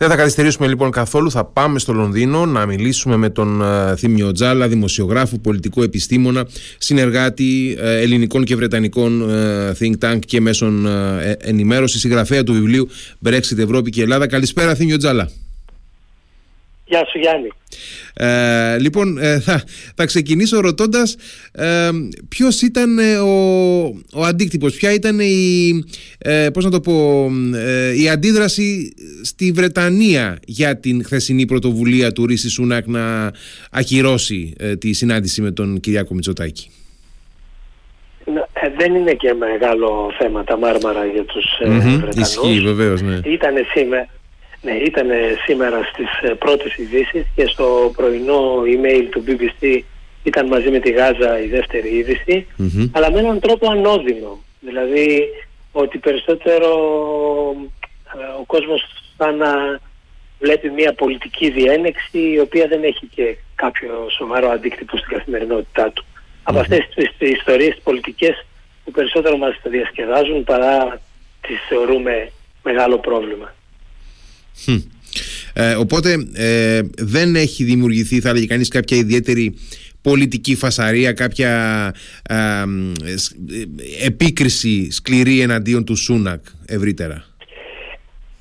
Δεν θα καθυστερήσουμε λοιπόν καθόλου. Θα πάμε στο Λονδίνο να μιλήσουμε με τον uh, Θήμιο Τζάλα, δημοσιογράφο, πολιτικό επιστήμονα, συνεργάτη ε, ελληνικών και βρετανικών uh, think tank και μέσων uh, ενημέρωσης, συγγραφέα του βιβλίου Brexit Ευρώπη και Ελλάδα. Καλησπέρα, Θήμιο Τζάλα. Γεια σου Γιάννη. Ε, λοιπόν, ε, θα, θα ξεκινήσω ρωτώντας ε, ποιος ήταν ε, ο, ο αντίκτυπος, ποια ήταν η, ε, πώς να το πω, η αντίδραση στη Βρετανία για την χθεσινή πρωτοβουλία του Ρίση Σούνακ να ακυρώσει τη συνάντηση με τον Κυριάκο Μητσοτάκη; δεν είναι και μεγάλο θέμα τα μάρμαρα για τους mm-hmm, Βρετανούς. Ισχύει βεβαίως, ναι. Ήτανε σήμερα, ναι, ήταν σήμερα στις ε, πρώτες ειδήσεις και στο πρωινό email του BBC ήταν μαζί με τη Γάζα η δεύτερη αλλά με έναν τρόπο ανώδυνο. Δηλαδή ότι περισσότερο ε, ο κόσμος σαν να βλέπει μια πολιτική διένεξη η οποία δεν έχει και κάποιο σοβαρό αντίκτυπο στην καθημερινότητά του. Από αυτές τις ιστορίες πολιτικές που περισσότερο μας διασκεδάζουν παρά τις θεωρούμε μεγάλο πρόβλημα. Ε, οπότε ε, δεν έχει δημιουργηθεί θα έλεγε κανείς κάποια ιδιαίτερη πολιτική φασαρία, κάποια ε, ε, επίκριση σκληρή εναντίον του Σούνακ ευρύτερα;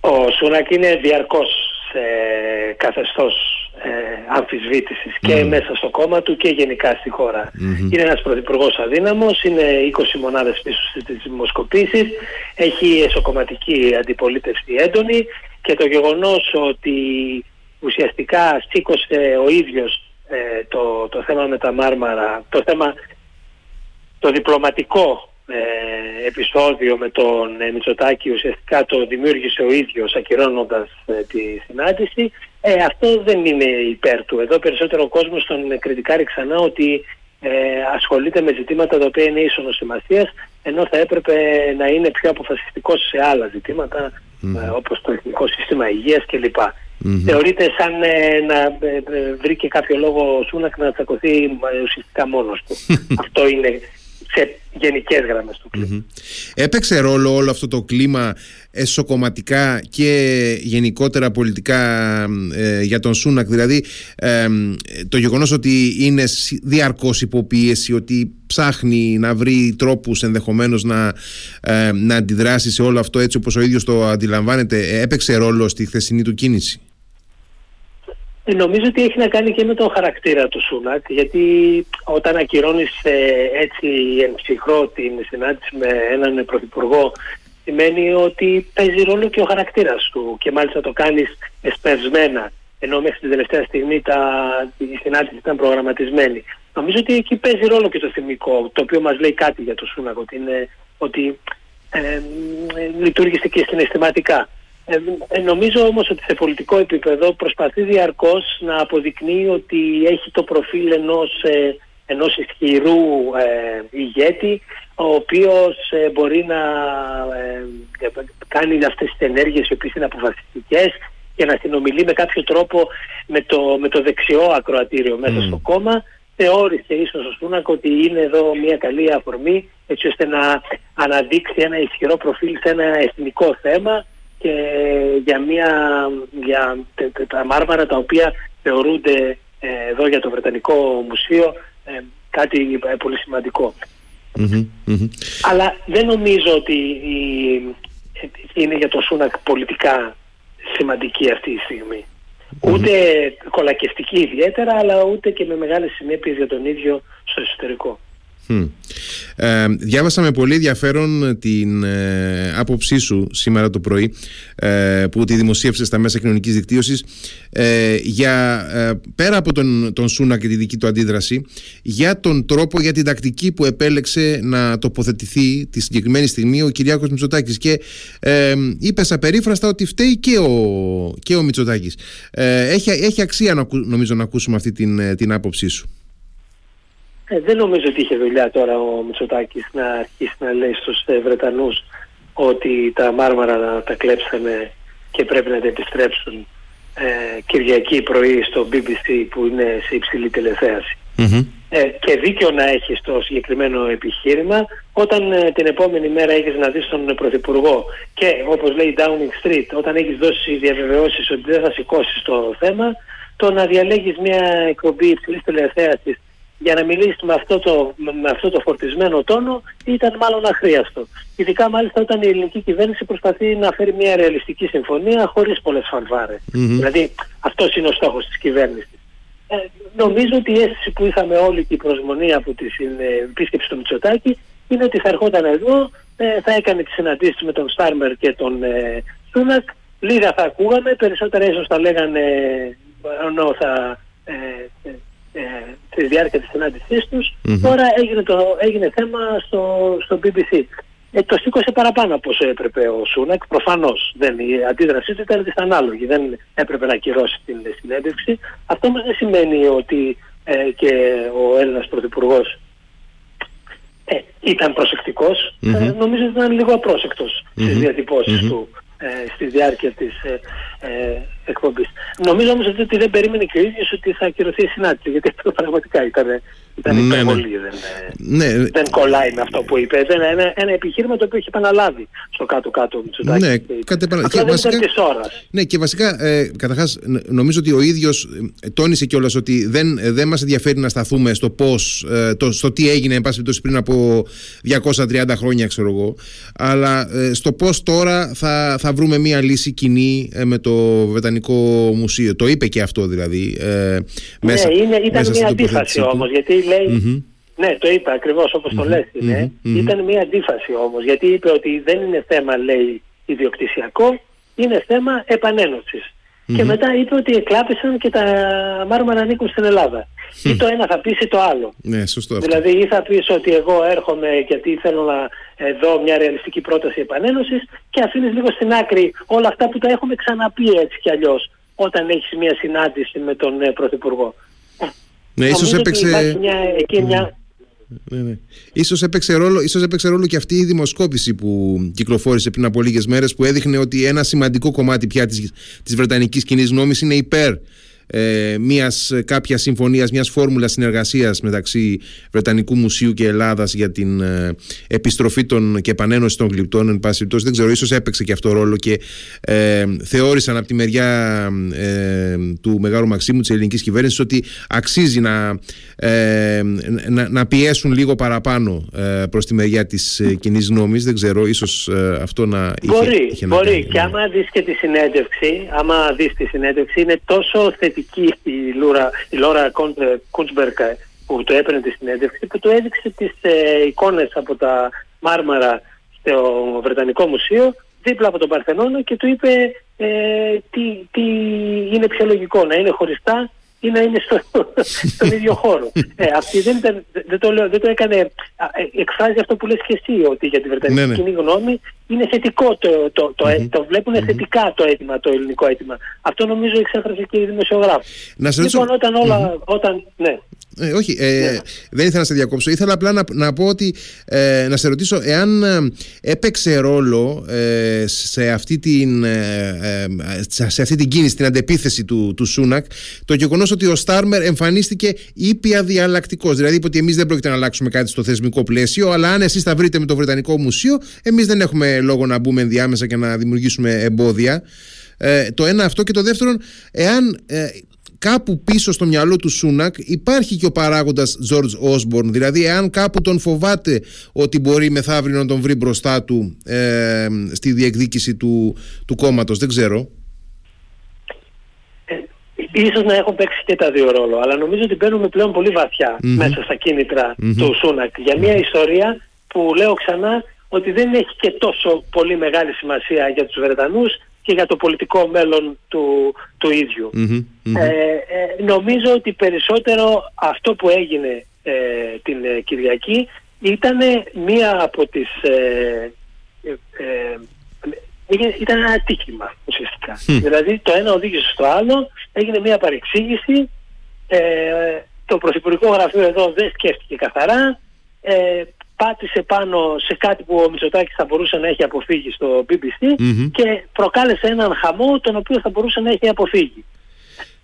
Ο Σούνακ είναι διαρκώς σε καθεστώς ε, αμφισβήτησης και μέσα στο κόμμα του και γενικά στη χωρα Είναι ένας πρωθυπουργός αδύναμος, είναι 20 μονάδες πίσω στις δημοσκοπήσεις, έχει εσωκομματική αντιπολίτευση έντονη και το γεγονός ότι ουσιαστικά σήκωσε ο ίδιος ε, το, το θέμα με τα Μάρμαρα, το θέμα το διπλωματικό ε, επεισόδιο με τον ε, Μητσοτάκη ουσιαστικά το δημιούργησε ο ίδιος ακυρώνοντας ε, τη συνάντηση ε, αυτό δεν είναι υπέρ του. Εδώ περισσότερο ο κόσμος τον κριτικάρει ξανά ότι ε, ασχολείται με ζητήματα τα οποία είναι ίσονος σημασίας, ενώ θα έπρεπε να είναι πιο αποφασιστικός σε άλλα ζητήματα mm. όπως το εθνικό σύστημα υγείας κλπ. Mm-hmm. Θεωρείται σαν να βρήκε κάποιο λόγο ο Σούνακ να τσακωθεί ουσιαστικά μόνος του. Αυτό είναι σε γενικές γραμμές του κλίμα. Έπαιξε ρόλο όλο αυτό το κλίμα εσωκομματικά και γενικότερα πολιτικά ε, για τον Σούνακ; Δηλαδή το γεγονός ότι είναι διαρκώς υποπίεση ότι ψάχνει να βρει τρόπους ενδεχομένως να, ε, να αντιδράσει σε όλο αυτό έτσι όπως ο ίδιος το αντιλαμβάνεται έπαιξε ρόλο στη χθεσινή του κίνηση; ε, νομίζω ότι έχει να κάνει και με τον χαρακτήρα του Σούνακ, γιατί όταν ακυρώνεις ε, έτσι εν ψυχρό την συνάντηση με έναν πρωθυπουργό, σημαίνει ότι παίζει ρόλο και ο χαρακτήρας του και μάλιστα το κάνεις εσπευσμένα, ενώ μέχρι την τελευταία στιγμή τα, η συνάντηση ήταν προγραμματισμένη. Νομίζω ότι εκεί παίζει ρόλο και το θυμικό, το οποίο μας λέει κάτι για το Σούνακ, ότι, είναι, ότι ε, λειτουργήσε και συναισθηματικά. Ε, ε, νομίζω όμως ότι σε πολιτικό επίπεδο προσπαθεί διαρκώς να αποδεικνύει ότι έχει το προφίλ ενός, ε, ενός ισχυρού ε, ηγέτη ο οποίος ε, μπορεί να κάνει αυτές τις ενέργειες οι οποίες είναι αποφασιστικές και να συνομιλεί με κάποιο τρόπο με το, με το δεξιό ακροατήριο μέσα στο κόμμα. Θεώρησε ίσως ο Σούνακ ότι είναι εδώ μια καλή αφορμή έτσι ώστε να αναδείξει ένα ισχυρό προφίλ σε ένα εθνικό θέμα και για, μια, για τα μάρμαρα τα οποία θεωρούνται ε, εδώ για το Βρετανικό Μουσείο ε, κάτι ε, πολύ Αλλά δεν νομίζω ότι είναι για το Σούνακ πολιτικά σημαντική αυτή η στιγμη Ούτε κολακευτική ιδιαίτερα, αλλά ούτε και με μεγάλες συνέπειες για τον ίδιο στο εσωτερικό. Ε, διάβασα με πολύ ενδιαφέρον την ε, άποψή σου σήμερα το πρωί ε, που τη δημοσίευσες στα μέσα κοινωνικής δικτύωσης ε, για, ε, πέρα από τον, τον Σούνα και τη δική του αντίδραση για τον τρόπο, για την τακτική που επέλεξε να τοποθετηθεί τη συγκεκριμένη στιγμή ο Κυριάκος Μητσοτάκης και ε, είπες απερίφραστα ότι φταίει και ο, και ο Μητσοτάκης. έχει, έχει αξία νομίζω να ακούσουμε αυτή την, την άποψή σου. Ε, δεν νομίζω ότι είχε δουλειά τώρα ο Μητσοτάκης να αρχίσει να λέει στους ε, Βρετανούς ότι τα μάρμαρα τα κλέψανε και πρέπει να τα επιστρέψουν ε, Κυριακή πρωί στο BBC που είναι σε υψηλή Ε, και δίκιο να έχει στο συγκεκριμένο επιχείρημα, όταν ε, την επόμενη μέρα έχεις να δεις τον Πρωθυπουργό. Και όπως λέει Downing Street, όταν έχεις δώσει διαβεβαιώσεις ότι δεν θα σηκώσεις το θέμα, το να διαλέγεις μια εκπομπή υψηλής τηλεθέασης για να μιλήσει με αυτό, το, με αυτό το φορτισμένο τόνο ήταν μάλλον αχρίαστο. Ειδικά μάλιστα όταν η ελληνική κυβέρνηση προσπαθεί να φέρει μια ρεαλιστική συμφωνία χωρίς πολλές Δηλαδή αυτός είναι ο στόχος της κυβέρνησης. Ε, νομίζω ότι η αίσθηση που είχαμε όλη και η προσμονή από τη επίσκεψη του Μητσοτάκη είναι ότι θα ερχόταν εδώ, ε, θα έκανε τις συναντήσεις με τον Στάρμερ και τον ε, Σούνακ, λίγα θα ακούγαμε, περισσότερα ίσως θα λέγανε ενώ θα ε, ε, στη διάρκεια της συνάντησής τους. Τώρα έγινε, το, έγινε θέμα στο, στο BBC. Ε, το σήκωσε παραπάνω από όσο έπρεπε ο Σούνακ. Προφανώς η αντίδρασή του ήταν δυσανάλογη. Δεν έπρεπε να ακυρώσει την συνέντευξη. Αυτό όμως δεν σημαίνει ότι ε, και ο Έλληνας Πρωθυπουργός ε, ήταν προσεκτικός. Ε, νομίζω ότι ήταν λίγο απρόσεκτος mm-hmm. στις διατυπωσεις του ε, στη διάρκεια της ε, ε, εκπομπής. Νομίζω όμως ότι δεν περίμενε και ο ίδιος ότι θα ακυρωθεί η συνάντηση, γιατί αυτό πραγματικά ήταν, ήταν ναι, ναι. υπερβολή, ναι. Δεν, ναι. δεν κολλάει με αυτό που είπες. Ήταν ένα, ένα επιχείρημα το οποίο είχε επαναλάβει στο κάτω-κάτω Μητσοτάκη. Ναι, κάτι επανα... και, βασικά, της ώρας. Ναι, και βασικά, ε, καταρχάς, νομίζω ότι ο ίδιος ε, τόνισε κιόλας ότι δεν, ε, δεν μας ενδιαφέρει να σταθούμε στο πώς, ε, το, στο τι έγινε, εν πάση πριν από 230 χρόνια, ξέρω εγώ, αλλά ε, στο πώς τώρα θα, θα βρούμε μια λύση κοινή ε, με το Βρετανικό Μουσείο. Το είπε και αυτό δηλαδή. Ε, μέσα, ναι, είναι, ήταν μέσα μια αντίφαση όμως, γιατί Ναι, το είπε ακριβώς όπως το λες ειναι Ήταν μια αντίφαση όμως, γιατί είπε ότι δεν είναι θέμα, λέει, ιδιοκτησιακό, είναι θέμα επανένωσης. Και μετά είπε ότι εκλάπησαν και τα μάρμαρα ανήκουν στην Ελλάδα. Ή το ένα θα πείσει το άλλο. Ναι, σωστό αυτό. Δηλαδή ή θα πεις ότι εγώ έρχομαι γιατί θέλω να δω μια ρεαλιστική πρόταση επανένωσης και αφήνεις λίγο στην άκρη όλα αυτά που τα έχουμε ξαναπεί έτσι κι αλλιώς όταν έχεις μια συνάντηση με τον ε, Πρωθυπουργό. Ναι, ίσως έπαιξε... Μια, εκεί μια, ναι, ναι. Ίσως έπαιξε, ρόλο, ίσως έπαιξε ρόλο και αυτή η δημοσκόπηση που κυκλοφόρησε πριν από λίγες μέρες που έδειχνε ότι ένα σημαντικό κομμάτι πια της, της Βρετανικής κοινής νόμης είναι υπέρ ε, μιας κάποιας συμφωνίας, μιας φόρμουλας συνεργασίας μεταξύ Βρετανικού Μουσείου και Ελλάδας για την ε, επιστροφή των και επανένωση των γλυπτών εν πάση δεν ξέρω, ίσως έπαιξε και αυτό ρόλο και ε, θεώρησαν από τη μεριά ε, του Μεγάλου Μαξίμου της ελληνικής κυβέρνησης ότι αξίζει να, ε, να, να, πιέσουν λίγο παραπάνω ε, προς τη μεριά της ε, κοινής γνώμης δεν ξέρω, ίσως ε, αυτό να μπορεί, είχε, είχε μπορεί. να κάνει. και άμα δεις και τη συνέντευξη άμα δεις τη συνέντευξη είναι τόσο θετική η, Λούρα, η Λόρα Κούντσμπερκ που το έπαιρνε τη συνέντευξη που του έδειξε τις ε, εικόνες από τα Μάρμαρα στο Βρετανικό Μουσείο δίπλα από τον Παρθενώνα και του είπε ε, τι, τι είναι πιο λογικό να είναι χωριστά ή να είναι στο, στον ίδιο χώρο. Ε, αυτή δεν, ήταν, δεν, το λέω, δεν το έκανε, ε, εκφράζει αυτό που λες και εσύ, ότι για τη Βρετανική ναι, ναι. κοινή γνώμη είναι θετικό το, το, το, mm-hmm. το βλέπουν mm-hmm. θετικά το αίτημα, το ελληνικό αίτημα. Αυτό νομίζω εξέφρασε και η δημοσιογράφη. Να σε λοιπόν, όταν όλα, mm-hmm. όταν, ναι. Ε, όχι, ε, ναι. δεν ήθελα να σε διακόψω. Ήθελα απλά να, να πω ότι ε, να σε ρωτήσω εάν ε, έπαιξε ρόλο ε, σε, αυτή την, ε, σε αυτή την κίνηση, την αντεπίθεση του, του Σούνακ, το γεγονός ότι ο Στάρμερ εμφανίστηκε ήπια διαλλακτικό. Δηλαδή είπε ότι εμείς δεν πρόκειται να αλλάξουμε κάτι στο θεσμικό πλαίσιο, αλλά αν εσείς τα βρείτε με το Βρετανικό Μουσείο, εμείς δεν έχουμε λόγο να μπούμε ενδιάμεσα και να δημιουργήσουμε εμπόδια. Ε, το ένα αυτό και το δεύτερο, εάν ε, κάπου πίσω στο μυαλό του Σούνακ υπάρχει και ο παράγοντας George Osborne δηλαδή εάν κάπου τον φοβάται ότι μπορεί μεθαύριο να τον βρει μπροστά του ε, στη διεκδίκηση του, του κόμματος δεν ξέρω. Ε, Ίσως να έχουν παίξει και τα δύο ρόλο αλλά νομίζω ότι μπαίνουμε πλέον πολύ μέσα στα κινητρα του Σούνακ. Για μια ιστορία που λέω ξανά ότι δεν έχει και τόσο πολύ μεγάλη σημασία για τους Βρετανούς και για το πολιτικό μέλλον του, του ίδιου. Ε, ε, νομίζω ότι περισσότερο αυτό που έγινε ε, την ε, Κυριακή ήταν μία από τις... ήταν ένα ατύχημα ουσιαστικά. Δηλαδή το ένα οδήγησε στο άλλο, έγινε μία παρεξήγηση, το Πρωθυπουργικό Γραφείο εδώ δεν σκέφτηκε καθαρά, πάτησε πάνω σε κάτι που ο Μητσοτάκης θα μπορούσε να έχει αποφύγει στο BBC και προκάλεσε έναν χαμό τον οποίο θα μπορούσε να έχει αποφύγει.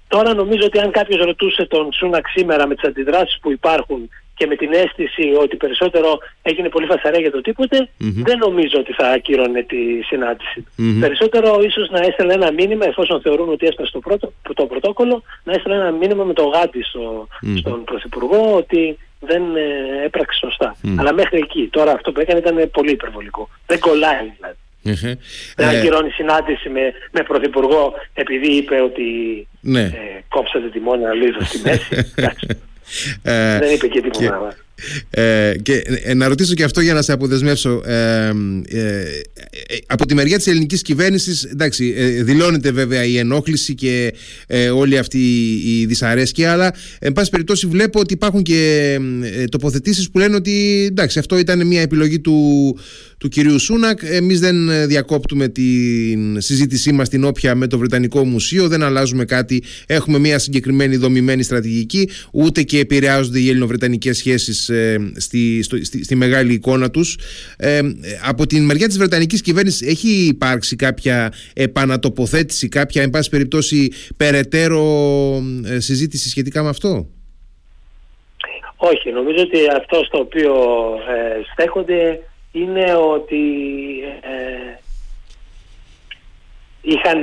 Τώρα νομίζω ότι αν κάποιος ρωτούσε τον Σούνακ σήμερα με τις αντιδράσεις που υπάρχουν και με την αίσθηση ότι περισσότερο έγινε πολύ φασαρέ για το τίποτε, δεν νομίζω ότι θα ακύρωνε τη συναντηση Περισσότερο ίσως να έστελνε ένα μήνυμα, εφόσον θεωρούν ότι έστειλε στο πρώτο, το πρωτόκολλο, να έστειλε ένα μήνυμα με το γάτι στο, στον Πρωθυπουργό ότι δεν ε, έπραξε σωστά. Αλλά μέχρι εκεί. Τώρα αυτό που έκανε ήταν πολύ υπερβολικό. Δεν κολλάει δηλαδή. Mm-hmm. Δεν ε, ακυρώνει συνάντηση με, με πρωθυπουργό επειδή είπε ότι ναι. ε, κόψατε τη μόνα λίδα στη μέση. Ε, δεν είπε και τίποτα. Ε, και ε, να ρωτήσω και αυτό για να σε αποδεσμεύσω. Ε, ε, από τη μεριά της ελληνικής κυβέρνησης, εντάξει, δηλώνεται βέβαια η ενόχληση και όλη αυτή η δυσαρέσκεια, αλλά εν πάση περιπτώσει βλέπω ότι υπάρχουν και τοποθετήσεις που λένε ότι εντάξει, αυτό ήταν μια επιλογή του, του κυρίου Σούνακ. Εμείς δεν διακόπτουμε τη συζήτησή μας την όποια με το Βρετανικό Μουσείο, δεν αλλάζουμε κάτι, έχουμε μια συγκεκριμένη δομημένη στρατηγική, ούτε και επηρεάζονται οι ελληνοβρετανικές σχέσεις ε, στη, στη, στη, μεγάλη εικόνα τους. Ε, από την μεριά της Βρετανικής κυβέρνησης έχει υπάρξει κάποια επανατοποθέτηση, κάποια εν πάση περιπτώσει περαιτέρω ε, συζήτηση σχετικά με αυτό; Όχι, νομίζω ότι αυτό στο οποίο ε, στέκονται είναι ότι είχαν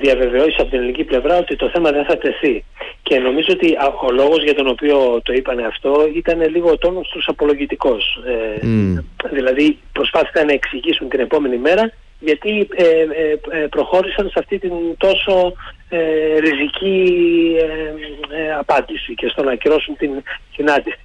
διαβεβαιώσει από την ελληνική πλευρά ότι το θέμα δεν θα τεθεί. Και νομίζω ότι ο λόγος για τον οποίο το είπανε αυτό ήταν λίγο ο τόνος τους απολογητικός. Ε, δηλαδή προσπάθησαν να εξηγήσουν την επόμενη μέρα γιατί ε, ε, προχώρησαν σε αυτή την τόσο ριζική απάντηση και στο να ακυρώσουν την συναντηση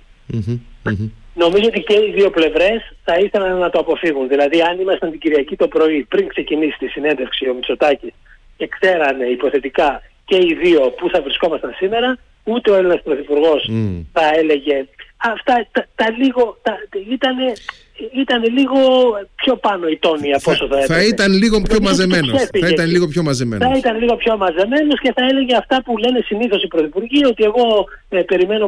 Νομίζω ότι και οι δύο πλευρές θα ήθελαν να το αποφύγουν. Δηλαδή αν ήμασταν την Κυριακή το πρωί πριν ξεκινήσει τη συνέντευξη ο Μητσοτάκης και ξέρανε υποθετικά και οι δύο που θα βρισκόμασταν σήμερα, ούτε ο Έλληνας Πρωθυπουργός θα έλεγε αυτά τα, τα λίγο, τα, ήτανε, ήταν λίγο πιο πάνω η τόνη από όσο θα έπρεπε. Θα ήταν λίγο πιο μαζεμένος. Θα ήταν λίγο πιο μαζεμένος. Θα ήταν λίγο πιο μαζεμένος και θα έλεγε αυτά που λένε συνήθως οι πρωθυπουργοί ότι εγώ ε, περιμένω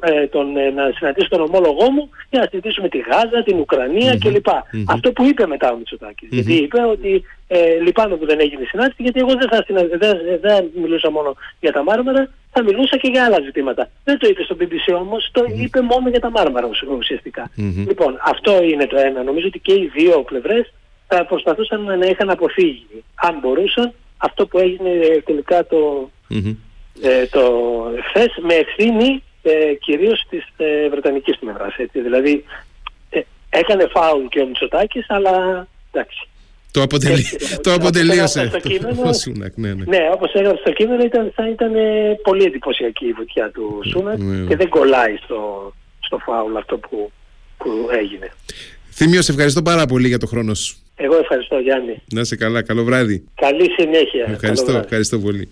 ε, τον, ε, να συναντήσω τον ομόλογό μου για να συζητήσουμε τη Γάζα, την Ουκρανία mm-hmm. κλπ. Mm-hmm. Αυτό που είπε μετά ο Μητσοτάκης. Mm-hmm. Γιατί είπε ότι ε, λυπάμαι που δεν έγινε συνάντηση γιατί εγώ δεν, θα δεν, δεν μιλούσα μόνο για τα μάρμαρα, θα μιλούσα και για άλλα ζητήματα. Δεν το είπε στο BBC όμως, το είπε μόνο για τα μάρμαρα ουσιαστικά. Λοιπόν, αυτό είναι το ένα. Νομίζω ότι και οι δύο πλευρές θα προσπαθούσαν να είχαν αποφύγει, αν μπορούσαν, αυτό που έγινε τελικά το, ε, το χθες με ευθύνη ε, κυρίως της ε, Βρετανικής πλευράς. Δηλαδή ε, έκανε φάουλ και ο Μητσοτάκης, αλλά εντάξει. Το, αποτελεί, το αποτελείωσε. Το κείμενο, Σούνακ, ναι, ναι. ναι, όπως έγραψε στο κείμενο ήταν, θα ήταν πολύ εντυπωσιακή η βουτιά του Σούνακ ναι, ναι. και δεν κολλάει στο, στο φάουλ αυτό που, που έγινε. Θήμιος, σε ευχαριστώ πάρα πολύ για το χρόνο σου. Εγώ ευχαριστώ Γιάννη. Να είσαι καλά, καλό βράδυ. Καλή συνέχεια. Ευχαριστώ, ευχαριστώ πολύ.